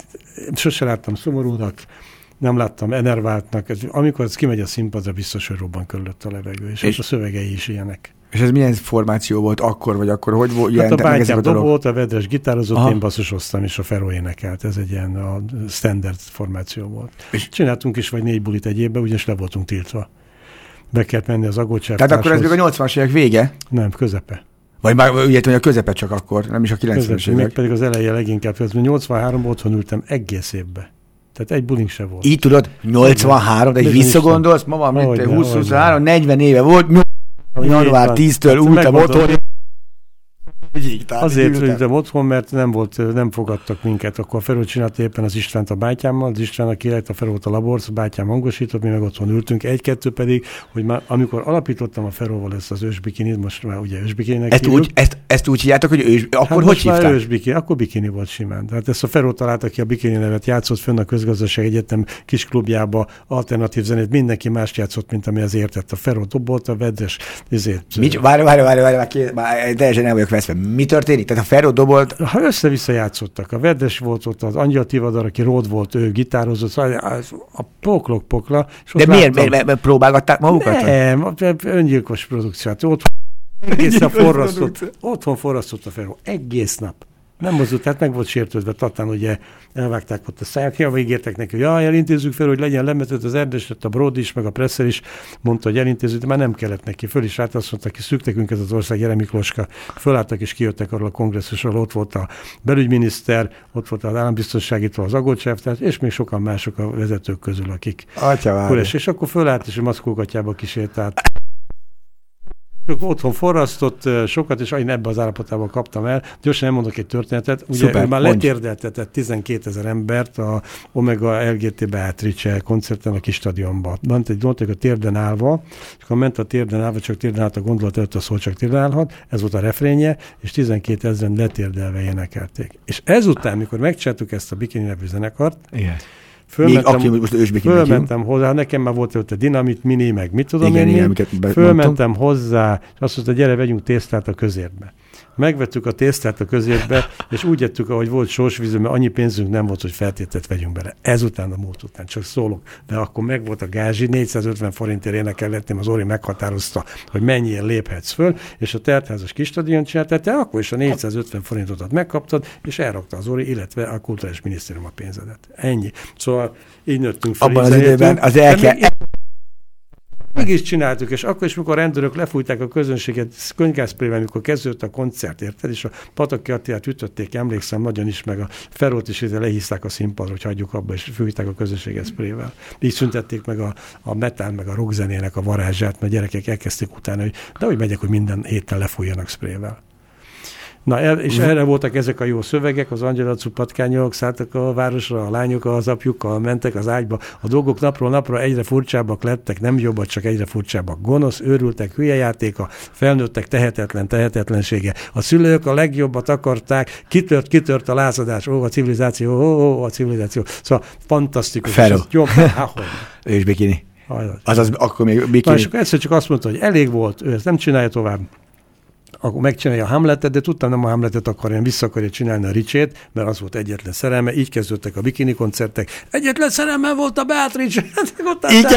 sose láttam szomorúnak, nem láttam enerváltnak. Amikor ez kimegy a színpadra, biztos, hogy robban körülött a levegő, és, és a szövegei is ilyenek. És ez milyen formáció volt akkor, vagy akkor? Hogy volt, hát a bátyám dobolt, a Vedres gitározott, Aha. én basszusoztam, és a Feró énekelt. Ez egy ilyen a standard formáció volt. És csináltunk is vagy négy bulit egy évben, ugyanis le voltunk tiltva. Be kellett menni az agócsár. Tehát akkor ez még a 80-as évek vége? Nem, közepe. Vagy már ugye, hogy a közepe csak akkor, nem is a 90-es évek. Még pedig az eleje leginkább. 83-ban otthon ültem egész évben. Tehát egy bulink se volt. Így tudod, 83, de egy visszagondolsz, ma van, mint 20-23, 40 éve volt, január 10-től ültem otthon, Ügyig, Azért ültem otthon, mert nem, volt, nem fogadtak minket. Akkor a Feró csinálta éppen az Istvánt a bátyámmal, az István, aki a Ferót a laborc, a bátyám hangosított, mi meg otthon ültünk. Egy-kettő pedig, hogy már amikor alapítottam a Feróval ezt az ősbikinit, most már ugye ősbikininek ezt úgy, ezt, ezt úgy hívjátok, hogy ős, akkor hát hogy hívták? Ősbikini, akkor bikini volt simán. Tehát ezt a Feró találta ki a bikini nevet, játszott fönn a közgazdaság egyetem kis klubjába, alternatív zenét, mindenki más játszott, mint ami az értett. A Feró dobolt, a vedres, ezért. Várj, várj, várj, várj, várj, teljesen nem vagyok veszve mi történik? Tehát a Ferro dobolt... Ha össze-vissza játszottak. A Verdes volt ott, az Angyal Tivadar, aki Ród volt, ő gitározott, szóval a poklok pokla. És De miért, miért, miért, próbálgatták magukat? Nem, öngyilkos produkció. Hát ott egész nap forrasztott, otthon forrasztott a Ferro. Egész nap. Nem mozdult, tehát meg volt sértődve. Tatán ugye elvágták ott a száját, ja, ígértek neki, hogy jaj, elintézzük fel, hogy legyen lemetött az erdős, a Brod is, meg a Presser is mondta, hogy elintézzük, de már nem kellett neki. Föl is állt, azt mondta, ki szüktekünk ez az ország, Jere Mikloska. Fölálltak és kijöttek arról a kongresszusról, ott volt a belügyminiszter, ott volt az állambiztonságítól az agolcsáv, és még sokan mások a vezetők közül, akik. Atya, és akkor fölállt, és a maszkógatjába kísértált. Csak otthon forrasztott sokat, és én ebbe az állapotában kaptam el. Gyorsan elmondok egy történetet. Ugye Szuper, ő már letérdeltetett 12 ezer embert a Omega LGT Beatrice koncerten a kis stadionban. Ment egy gondolat, a térden állva, és akkor ment a térden állva, csak térden állt a gondolat előtt a szó, csak térden állhat. Ez volt a refrénje, és 12 ezeren letérdelve énekelték. És ezután, mikor megcsináltuk ezt a Bikini nevű zenekart, Igen Fölmentem, Még aki most ősbéki Fölmentem hozzá, nekem már volt a dinamit mini, meg mit tudom igen, én, igen, fölmentem hozzá, és azt mondta, gyere, vegyünk tésztát a közérbe megvettük a tésztát a közérbe, és úgy ettük, ahogy volt sorsvíző, mert annyi pénzünk nem volt, hogy feltételt vegyünk bele. Ezután a múlt után csak szólok. De akkor meg volt a gázsi, 450 forintért énekelhetném, az Ori meghatározta, hogy mennyire léphetsz föl, és a teltházas kis stadion csinálta, te akkor is a 450 forintot megkaptad, és elrakta az Ori, illetve a kulturális minisztérium a pénzedet. Ennyi. Szóval így nőttünk fel. Abban az időben az elke... Mégis csináltuk, és akkor is, mikor a rendőrök lefújták a közönséget könyvgászprével, amikor kezdődött a koncert, érted, és a Pataki Attilát ütötték, emlékszem nagyon is, meg a Ferót is lehízták a színpadra, hogy hagyjuk abba, és fújták a közönséget sprével. Így szüntették meg a, a metán, meg a rockzenének a varázsát, mert gyerekek elkezdték utána, hogy de hogy megyek, hogy minden héten lefújjanak sprével. Na, el, és erre voltak ezek a jó szövegek, az angyalacú patkányok szálltak a városra, a lányok az apjukkal mentek az ágyba. A dolgok napról napra egyre furcsábbak lettek, nem jobbak, csak egyre furcsábbak. Gonosz, őrültek, hülye játéka, felnőttek tehetetlen, tehetetlensége. A szülők a legjobbat akarták, kitört, kitört a lázadás, ó, a civilizáció, ó, ó a civilizáció. Szóval fantasztikus. Ferro. Jó, és bikini. Azaz, akkor még bikini. Na, és akkor egyszer csak azt mondta, hogy elég volt, ő ezt nem csinálja tovább akkor megcsinálja a Hamletet, de tudtam, nem a Hamletet akarja, vissza akarja csinálni a Ricsét, mert az volt egyetlen szerelme, így kezdődtek a bikini koncertek. Egyetlen szerelme volt a Beatrice. így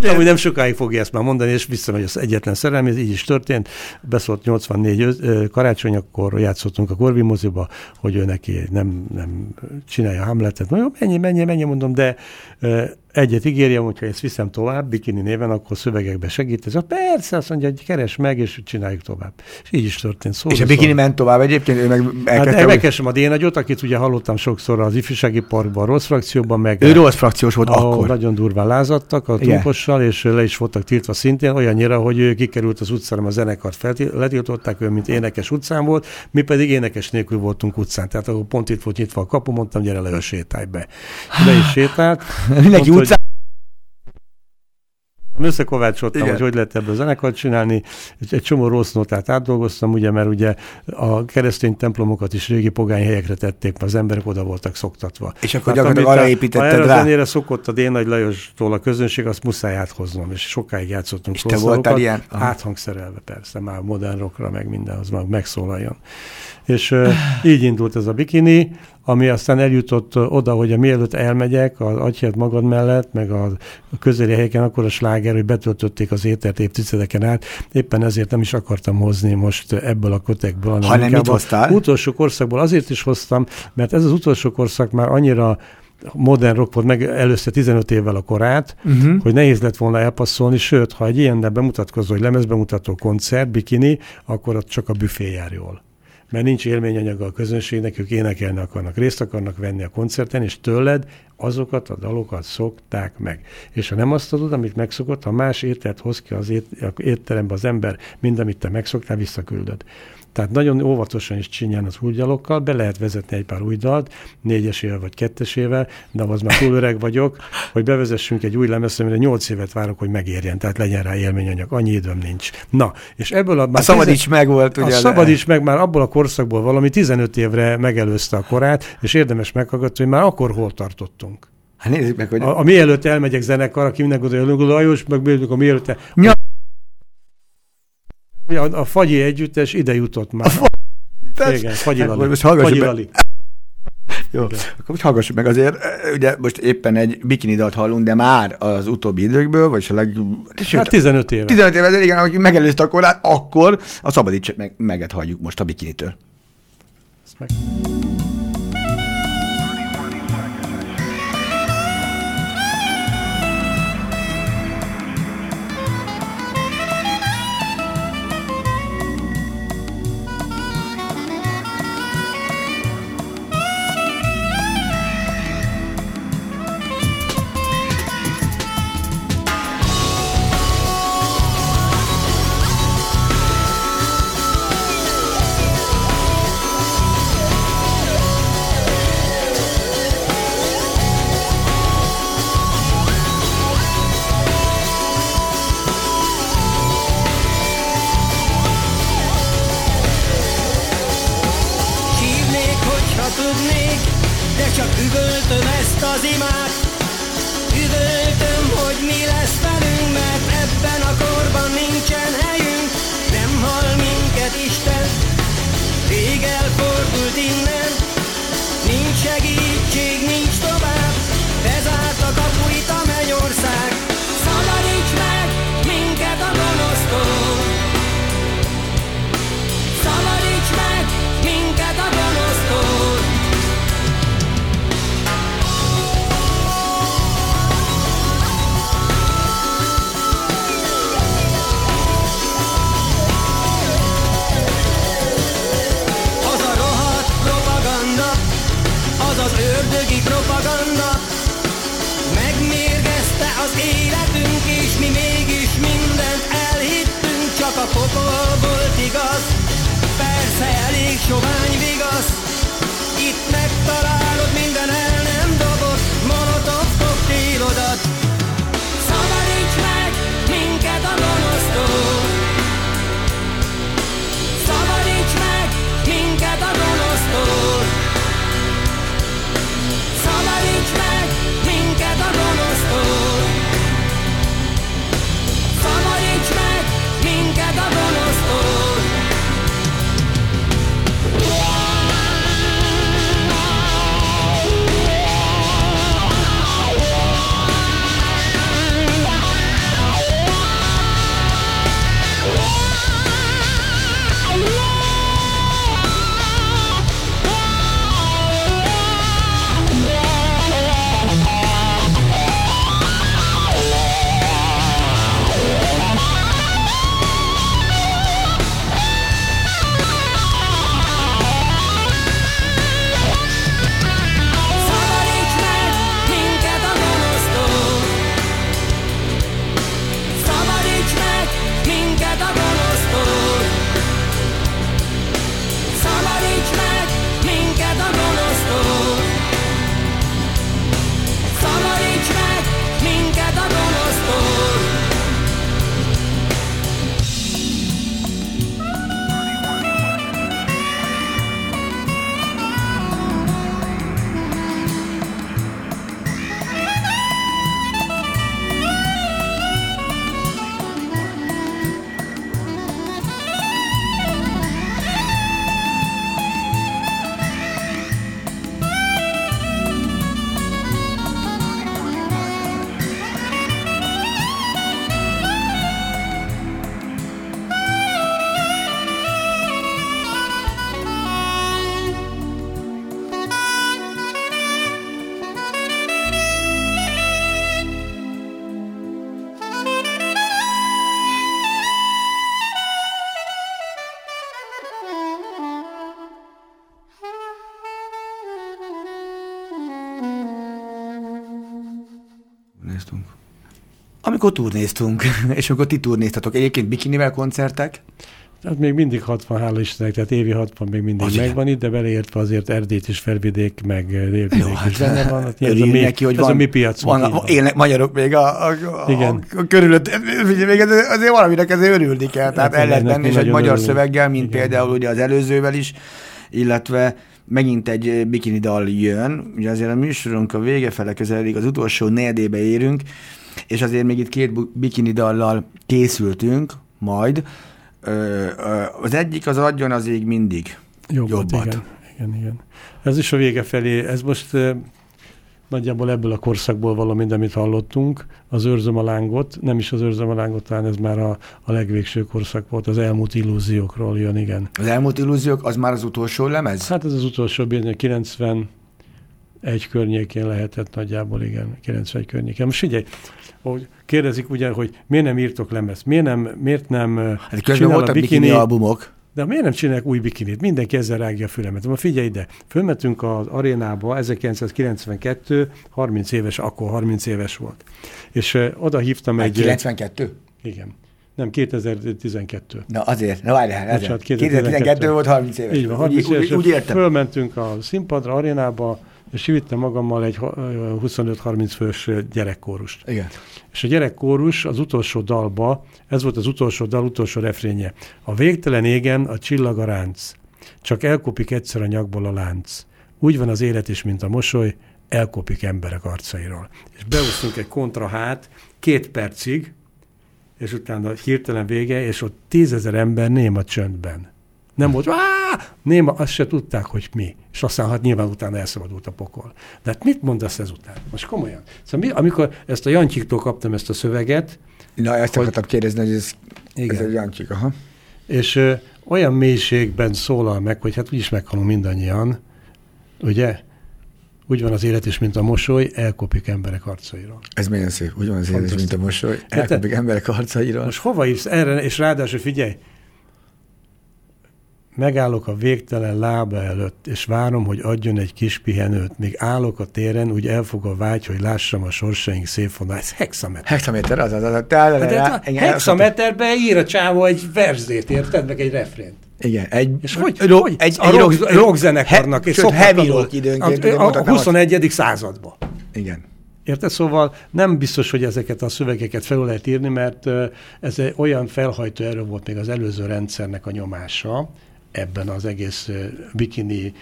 de hogy nem sokáig fogja ezt már mondani, és visszamegy az egyetlen szerelem, ez így is történt. Beszólt 84 karácsony, akkor játszottunk a Korvi moziba, hogy ő neki nem, nem csinálja Hamletet. Mondjuk, mennyi, mennyi, mennyi, mondom, de egyet ígérjem, hogyha ezt viszem tovább, bikini néven, akkor szövegekbe segít. Ez a persze, azt mondja, hogy keres meg, és csináljuk tovább. És így is történt. Szó, és a bikini ment tovább egyébként? Ő meg hát megkeresem a Dénagyot, akit ugye hallottam sokszor az ifjúsági parkban, a rossz frakcióban, meg... Ő rossz frakciós volt akkor. Nagyon durván lázadtak a trumpossal, és le is voltak tiltva szintén, olyannyira, hogy ő kikerült az utcára, a zenekart feltil, letiltották, ő mint énekes utcán volt, mi pedig énekes nélkül voltunk utcán. Tehát akkor pont itt volt nyitva a kapu, mondtam, gyere le, sétálj be. Le is sétált. Mindenki összekovácsoltam, Igen. hogy hogy lehet ebből zenekart csinálni. Egy, egy csomó rossz notát átdolgoztam, ugye, mert ugye a keresztény templomokat is régi pogány helyekre tették, mert az emberek oda voltak szoktatva. És akkor hát, gyakorlatilag arra építetted ha erre rá? zenére szokott a Dén Nagy Lajostól a közönség, azt muszáj áthoznom, és sokáig játszottunk És te voltál ilyen? Áthangszerelve persze, már modern rockra, meg minden, az már megszólaljon. És uh, így indult ez a bikini, ami aztán eljutott oda, hogy a mielőtt elmegyek az agyhelyet magad mellett, meg a, a közeli helyeken, akkor a sláger, hogy betöltötték az étert évtizedeken át. Éppen ezért nem is akartam hozni most ebből a kötekből. Ha nem mit hoztál? Utolsó korszakból azért is hoztam, mert ez az utolsó korszak már annyira modern rock volt meg először 15 évvel a korát, uh-huh. hogy nehéz lett volna elpasszolni, sőt, ha egy ilyen bemutatkozó, hogy lemezbemutató koncert, bikini, akkor ott csak a büfé jár jól mert nincs élményanyaga a közönségnek, ők énekelni akarnak, részt akarnak venni a koncerten, és tőled azokat a dalokat szokták meg. És ha nem azt adod, amit megszokott, ha más ételt hoz ki az étterembe az ember, mind amit te megszoktál, visszaküldöd. Tehát nagyon óvatosan is csinálni az új dalokkal, be lehet vezetni egy pár új dalt, négyesével vagy kettesével, de az már túl öreg vagyok, hogy bevezessünk egy új lemezt, amire nyolc évet várok, hogy megérjen, tehát legyen rá élményanyag. Annyi időm nincs. Na, és ebből a... a szabadíts meg volt, ugye? A szabadíts meg már abból a korszakból valami 15 évre megelőzte a korát, és érdemes meghallgatni, hogy már akkor hol tartottunk. Hát nézzük meg, hogy... A, a mielőtt elmegyek zenekar, aki minden gondolja, hogy Lajos, meg a mielőtt... Ny- a, a fagyi együttes ide jutott már. A fa- Igen, Fagyi Lali. Most fagyi Lali. Jó, Igen. akkor most hallgassuk meg azért, ugye most éppen egy bikini dalt hallunk, de már az utóbbi időkből, vagy a leg... Hát 15 éve. 15 éve, igen, hogy megelőzte a korát, akkor a szabadíts meg, meget halljuk most a bikinitől. Ezt meg... Amikor turnéztunk, és akkor ti turnéztatok. Egyébként bikinivel koncertek? Tehát még mindig 60, hála Istennek, tehát évi 60 még mindig Az megvan itt, de beleértve azért Erdét és Felvidék, meg délvidék Jó, hát is benne van. Hát ez a mi, neki, hogy ez van, a mi piacunk. van, van. élnek magyarok még a, a, a, Igen. a, a körülött, még ez- azért valaminek ezért örülni kell. Tehát Hát el lehet menni, és egy magyar örülünk. szöveggel, mint Igen. például ugye az előzővel is, illetve megint egy bikini dal jön. Ugye azért a műsorunk a vége fele közeledik, az utolsó negyedébe érünk, és azért még itt két bikini dallal készültünk, majd. Ö, ö, az egyik az adjon az ég mindig jobbat. Hát jobbat. Igen, igen, igen. Ez is a vége felé, ez most nagyjából ebből a korszakból valamint, amit hallottunk, az őrzöm a lángot, nem is az őrzöm a lángot, talán ez már a, a legvégső korszak volt, az elmúlt illúziókról jön, igen. Az elmúlt illúziók, az már az utolsó lemez? Hát ez az utolsó, 90, egy környékén lehetett nagyjából, igen, 91 környékén. Most figyelj, hogy kérdezik ugye, hogy miért nem írtok lemezt, miért nem, miért nem hát közben voltak bikini, bikini albumok. De miért nem csinálják új bikinit? Mindenki ezzel rágja a fülemet. Ma figyelj ide, fölmetünk az arénába 1992, 30 éves, akkor 30 éves volt. És oda hívtam hát egy... 92? Igen. Nem, 2012. Na azért, na várjál, hát azért. Bocsánat, 2012. 2012 volt 30 éves. Így van, 30 úgy, éves. Úgy, úgy értem. Fölmentünk a színpadra, arénába, és vittem magammal egy ha- ö, 25-30 fős gyerekkórust. Igen. És a gyerekkórus az utolsó dalba, ez volt az utolsó dal, utolsó refrénye. A végtelen égen a csillag a ránc, csak elkopik egyszer a nyakból a lánc. úgy van az élet is, mint a mosoly, elkopik emberek arcairól. És beúsztunk egy kontrahát két percig, és utána hirtelen vége, és ott tízezer ember néma csöndben. Nem volt, Áh! néma, azt se tudták, hogy mi. És aztán hát nyilván utána elszabadult a pokol. De hát mit mondasz ezután? Most komolyan. Szóval mi, amikor ezt a Jancsiktól kaptam ezt a szöveget, Na, ezt Hogy- akartam kérdezni, hogy ez, Igen. ez egy Jancsik, aha. és ö, olyan mélységben szólal meg, hogy hát úgyis meghalunk mindannyian, ugye? Úgy van az élet is, mint a mosoly, elkopik emberek arcairól. Ez milyen szép, úgy van az élet, mint a mosoly. Elkapik emberek arcairól. Most hova írsz erre, és ráadásul figyelj, megállok a végtelen lába előtt, és várom, hogy adjon egy kis pihenőt. Míg állok a téren, úgy elfog a vágy, hogy lássam a sorsaink szép vonal. Ez hexameter. Hexaméter, az az, az, az, Hát az, de az, a hexameterbe ír a csávó egy verzét, érted? Meg egy refrént. Igen, egy, És hogy, ro- hogy egy, a egy rock, rock- rockzenekarnak, és sőt, heavy rock időnként. a, a, a mondhatnám, 21. században. Igen. Érted? Szóval nem biztos, hogy ezeket a szövegeket fel lehet írni, mert ez egy olyan felhajtó erő volt még az előző rendszernek a nyomása ebben az egész bikini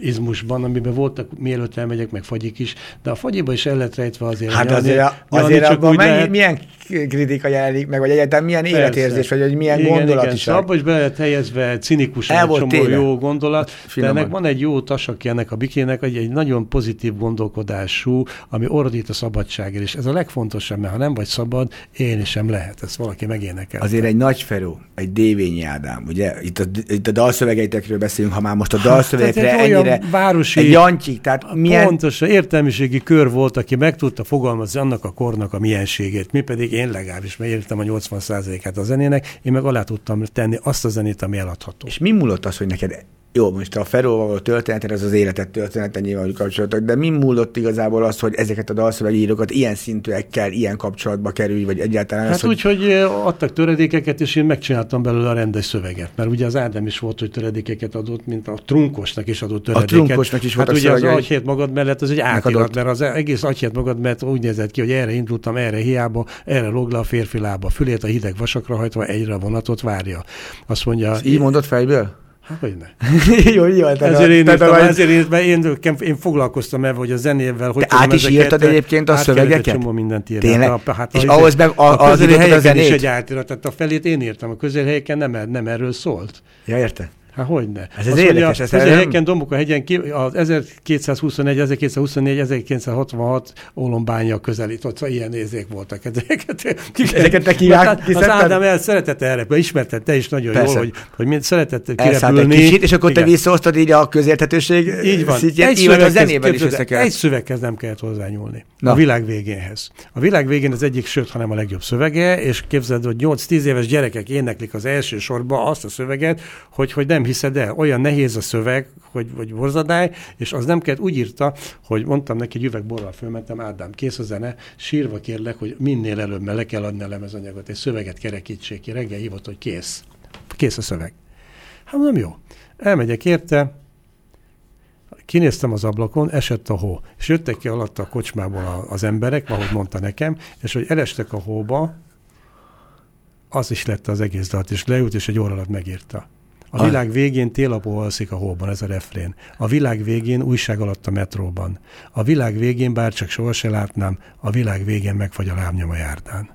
izmusban, amiben voltak, mielőtt elmegyek, meg fagyik is, de a fagyiba is el lett rejtve azért. Hát nyalni- azért, nyalni azért csak abban mennyi, lehet- milyen kritika jelenik meg, vagy egyáltalán milyen Persze. életérzés, vagy hogy milyen igen, Igen, gondolatiság. szóval abba is be lehet helyezve cinikusan El egy csomó téve. jó gondolat, Finoman. de ennek van egy jó tasakja ennek a bikének, egy, egy nagyon pozitív gondolkodású, ami ordít a szabadságért, és ez a legfontosabb, mert ha nem vagy szabad, élni sem lehet. Ezt valaki megénekel. Azért egy nagy Feró, egy Dévényi Ádám, ugye? Itt a, itt a dalszövegeitekről beszélünk, ha már most a dalszövegekre tehát egy olyan ennyire... városi- Egy Jancsik, tehát milyen... Pontosan, értelmiségi kör volt, aki meg tudta fogalmazni annak a kornak a mienségét. Mi pedig én legalábbis, mert értem a 80%-át a zenének, én meg alá tudtam tenni azt a zenét, ami eladható. És mi múlott az, hogy neked jó, most a Feróval való történeted, az az életet története nyilván hogy kapcsolatok, de mi múlott igazából az, hogy ezeket a dalszövegírókat ilyen szintűekkel, ilyen kapcsolatba kerülj, vagy egyáltalán Hát az, hogy úgy, hogy eh, adtak töredékeket, és én megcsináltam belőle a rendes szöveget. Mert ugye az Ádám is volt, hogy töredékeket adott, mint a trunkosnak is adott töredéket. trunkosnak is hát voltak ugye az agyhét magad mellett az egy átirat, mert az egész agyhét magad mellett úgy nézett ki, hogy erre indultam, erre hiába, erre log le a férfi lába, fülét a hideg vasakra hajtva, egyre a vonatot várja. Azt mondja, így mondott fejből? Hát, hogy ne. jó, jó, tehát Ezért én, írtam, a- ezért én, mert én, én, én foglalkoztam el, hogy a zenével, hogy Te át is írtad egyébként a szövegeket? Csomó mindent írni. Tényleg? Hát, a- hát És ahhoz meg a- a írtad a helyeken is egy átirat, tehát a felét én írtam, a közélhelyeken nem, nem erről szólt. Ja, érte? Hát hogyne. Ez az érdekes, ez Ez nem- helyeken, Dombok a hegyen, ki, az 1221, 1224, 1966 olombánya közelít, ott ilyen nézék voltak. Ezeket, Ezeket te kivág- Hát Az? Ádám el szeretett erre, ismerted te is nagyon Persze. jól, hogy, hogy mind szeretett Elszállt egy kirepülni. kicsit, és akkor te Igen. visszahoztad így a közérthetőség Így van. szintjén, egy van a zenében is össze kell. Egy szöveghez nem kellett hozzányúlni. Na. A világ végénhez. A világ végén az egyik, sőt, hanem a legjobb szövege, és képzeld, hogy 8-10 éves gyerekek éneklik az első sorba azt a szöveget, hogy, hogy nem hiszed el. Olyan nehéz a szöveg, hogy, hogy borzadály, és az nem kellett. Úgy írta, hogy mondtam neki, egy üveg borral fölmentem, Ádám, kész a zene, sírva kérlek, hogy minél előbb, mert le kell adni a lemezanyagot, egy szöveget kerekítsék ki. Reggel hívott, hogy kész. Kész a szöveg. Hát nem jó. Elmegyek érte, kinéztem az ablakon, esett a hó, és jöttek ki alatta a kocsmából az emberek, ahogy mondta nekem, és hogy elestek a hóba, az is lett az egész dalt, és leült, és egy óra alatt megírta. A világ végén télapó alszik a hóban, ez a refrén. A világ végén újság alatt a metróban. A világ végén, bár csak soha se látnám, a világ végén megfagy a lábnyom a járdán.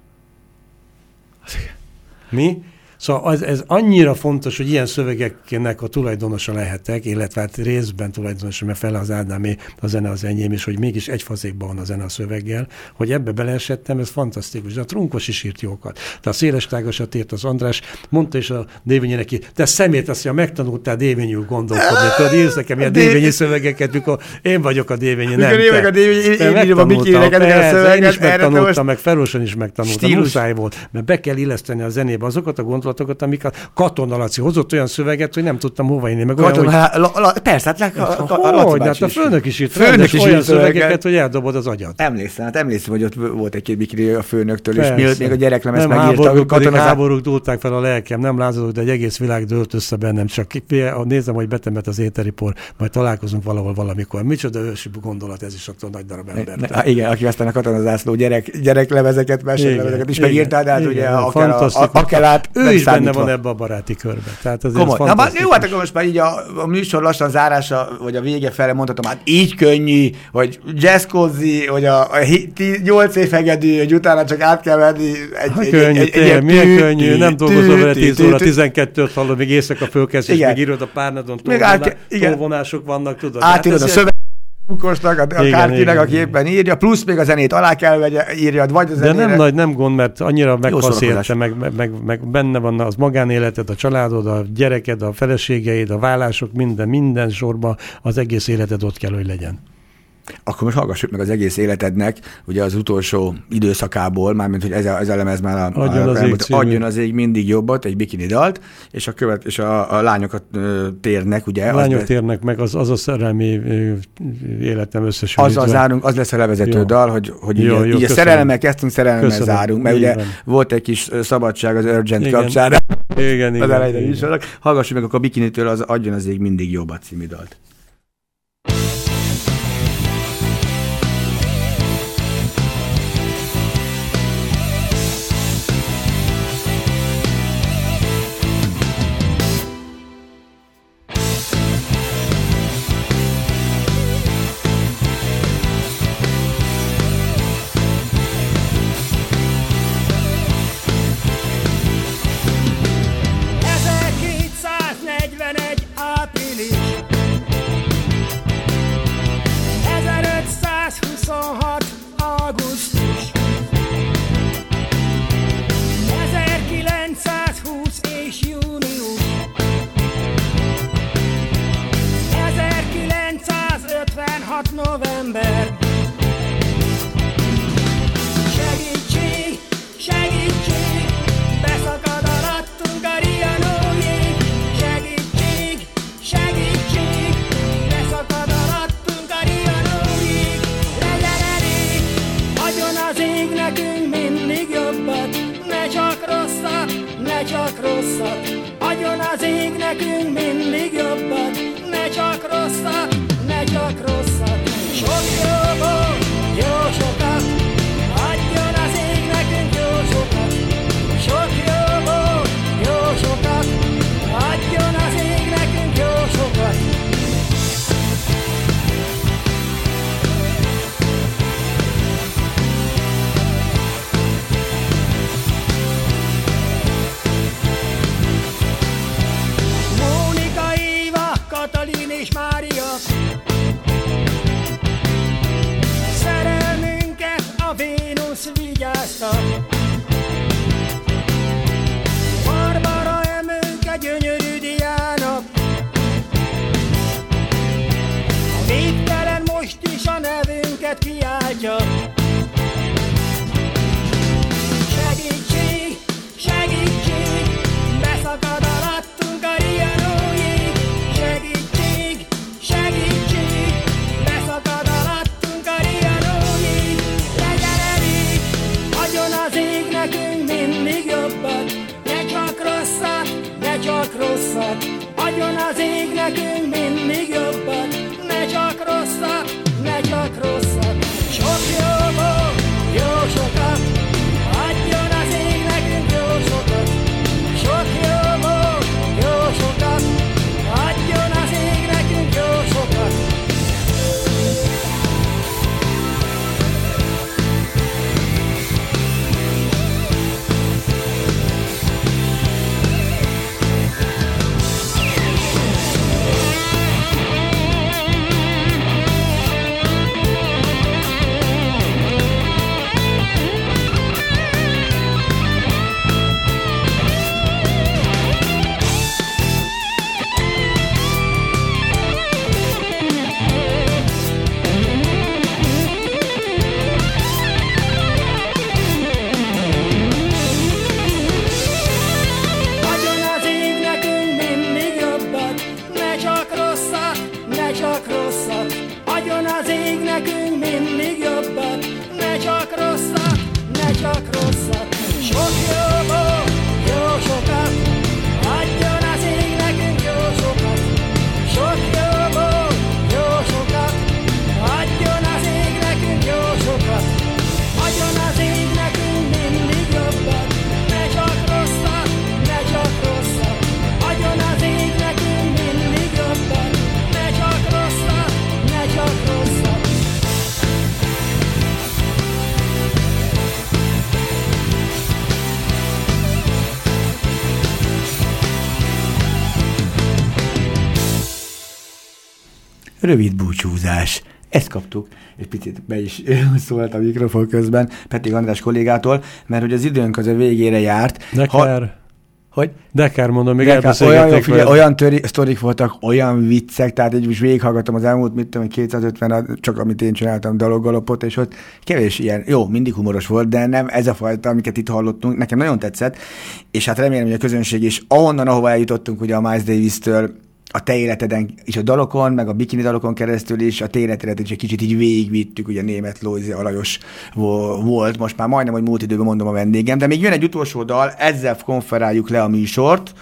Mi? Szóval az, ez annyira fontos, hogy ilyen szövegeknek a tulajdonosa lehetek, illetve hát részben tulajdonosa, mert fele az Ádámé, a zene az enyém, és hogy mégis egy fazékban van a zene a szöveggel, hogy ebbe beleesettem, ez fantasztikus. De a Trunkos is írt jókat. De a széles tágasat írt az András, mondta is a Dévényi neki, te szemét azt, hogy megtanultál Dévényül gondolkodni. Tudod, írsz nekem ilyen Dé- Dévényi szövegeket, mikor én vagyok a Dévényi, nem én vagyok a Dévényi, én- írom a Mikinek ezeket a persze, Én is megtanultam, meg Feroson is megtanultam. Muszáj volt, mert be kell illeszteni a zenébe azokat a gondolatokat, amik a Katona Laci hozott olyan szöveget, hogy nem tudtam hova inni. Meg olyan, Katona, hogy, hát, la, la, persze, hát le, a, a, a, hogy, hát a főnök is írt Főnök is olyan szövegeket. szövegeket, hogy eldobod az agyat. Emlékszem, hát emlékszem, hogy ott volt egy-két a főnöktől, és mielőtt még a gyereklemez nem megírta, hogy pedig katona háborúk dúlták fel a lelkem, nem lázadok, de egy egész világ dőlt össze bennem, csak nézem, hogy betemet az éteripor, majd találkozunk valahol valamikor. Micsoda ősi gondolat ez is attól a nagy darab ember. Igen, aki aztán a katona zászló gyerek, gyereklemezeket, meséllemezeket is megírta, de hát ugye akár a, a, fantasztikus. Akelát Ő is benne van ebbe a baráti körbe. Tehát Komoly. Na, már, jó, hát akkor most már így a, a műsor lassan zárása, vagy a vége fele mondhatom, hát így könnyű, hogy jazzkozzi, hogy a, a 8 év hegedű, hogy utána csak át kell venni egy, ha, egy, könnyű, egy, egy, egy milyen könnyű, nem dolgozol vele 10 óra, 12-t hallod, még éjszaka fölkezd, és még írod a párnadon, tolvonások vannak, tudod. Átírod hát a szöveget Lukosnak, a, a kártinek, aki éppen írja, plusz még a zenét alá kell vegye, írjad, vagy a zenére. De nem nagy, nem gond, mert annyira meghasz érte, meg, meg, meg, meg, benne van az magánéleted, a családod, a gyereked, a feleségeid, a vállások, minden, minden sorban az egész életed ott kell, hogy legyen. Akkor most hallgassuk meg az egész életednek, ugye az utolsó időszakából, mármint, hogy ez a, ez a lemez már a, adjon, az ég adjon az ég mindig jobbat, egy bikini dalt, és a, követ, és a, a lányokat térnek, ugye? A lányok az, térnek meg, az, az a szerelmi életem összesülítve. Az, zárunk, az lesz a levezető jó. dal, hogy, hogy jó, így, jó, így a szerelemmel kezdtünk, szerelemmel köszönöm. zárunk, mert így ugye van. volt egy kis szabadság az Urgent igen. kapcsán. Igen, igen. Az igen, igen. Hallgassuk meg akkor a bikinitől az Adjon az ég mindig jobbat című dalt. látja. Segítség, segítség, beszakad alattunk a riadó jég. Segítség, segítség, beszakad alattunk a riadó jég. Legyen elég, az ég nekünk mindig jobbat, ne csak rosszat, ne csak az ég rövid búcsúzás. Ezt kaptuk, egy picit be is szólt a mikrofon közben Peti András kollégától, mert hogy az időnk az a végére járt. Nekár. Ha, hogy? Dekár mondom, még Dekár, olyan, jó, figyelj, olyan töri, sztorik voltak, olyan viccek, tehát így most végighallgattam az elmúlt, mit tudom, 250, csak amit én csináltam, daloggalopot, és ott kevés ilyen, jó, mindig humoros volt, de nem ez a fajta, amiket itt hallottunk, nekem nagyon tetszett, és hát remélem, hogy a közönség is ahonnan, ahova eljutottunk, ugye a Miles Davis-től a te életeden és a dalokon, meg a bikini dalokon keresztül is a te életedet is egy kicsit így végigvittük, ugye német Lózi Alajos volt, most már majdnem, hogy múlt időben mondom a vendégem, de még jön egy utolsó dal, ezzel konferáljuk le a műsort.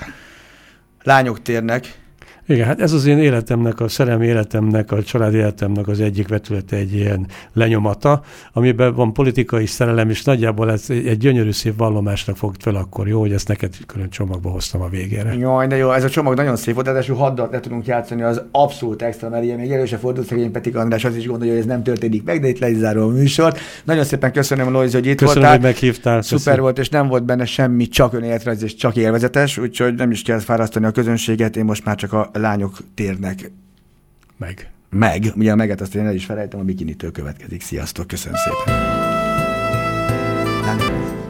Lányok térnek, igen, hát ez az én életemnek, a szerelmi életemnek, a családi életemnek az egyik vetülete, egy ilyen lenyomata, amiben van politikai szerelem, és nagyjából ez egy gyönyörű szép vallomásnak fog fel akkor, jó, hogy ezt neked külön csomagba hoztam a végére. Jaj, de jó, ez a csomag nagyon szép volt, ráadásul haddat le tudunk játszani, az abszolút extra, mert ilyen még előse fordult szegény Petik András, az is gondolja, hogy ez nem történik meg, de itt le is zárom a műsort. Nagyon szépen köszönöm, Loiz, hogy itt köszönöm, voltál. hogy meghívtál. Szuper köszönöm. volt, és nem volt benne semmi, csak önéletrajz és csak élvezetes, úgyhogy nem is kell fárasztani a közönséget, én most már csak a lányok térnek meg. Meg, ugye a meget azt én el is felejtem, a bikinitől következik. Sziasztok, köszönöm szépen. Lányok.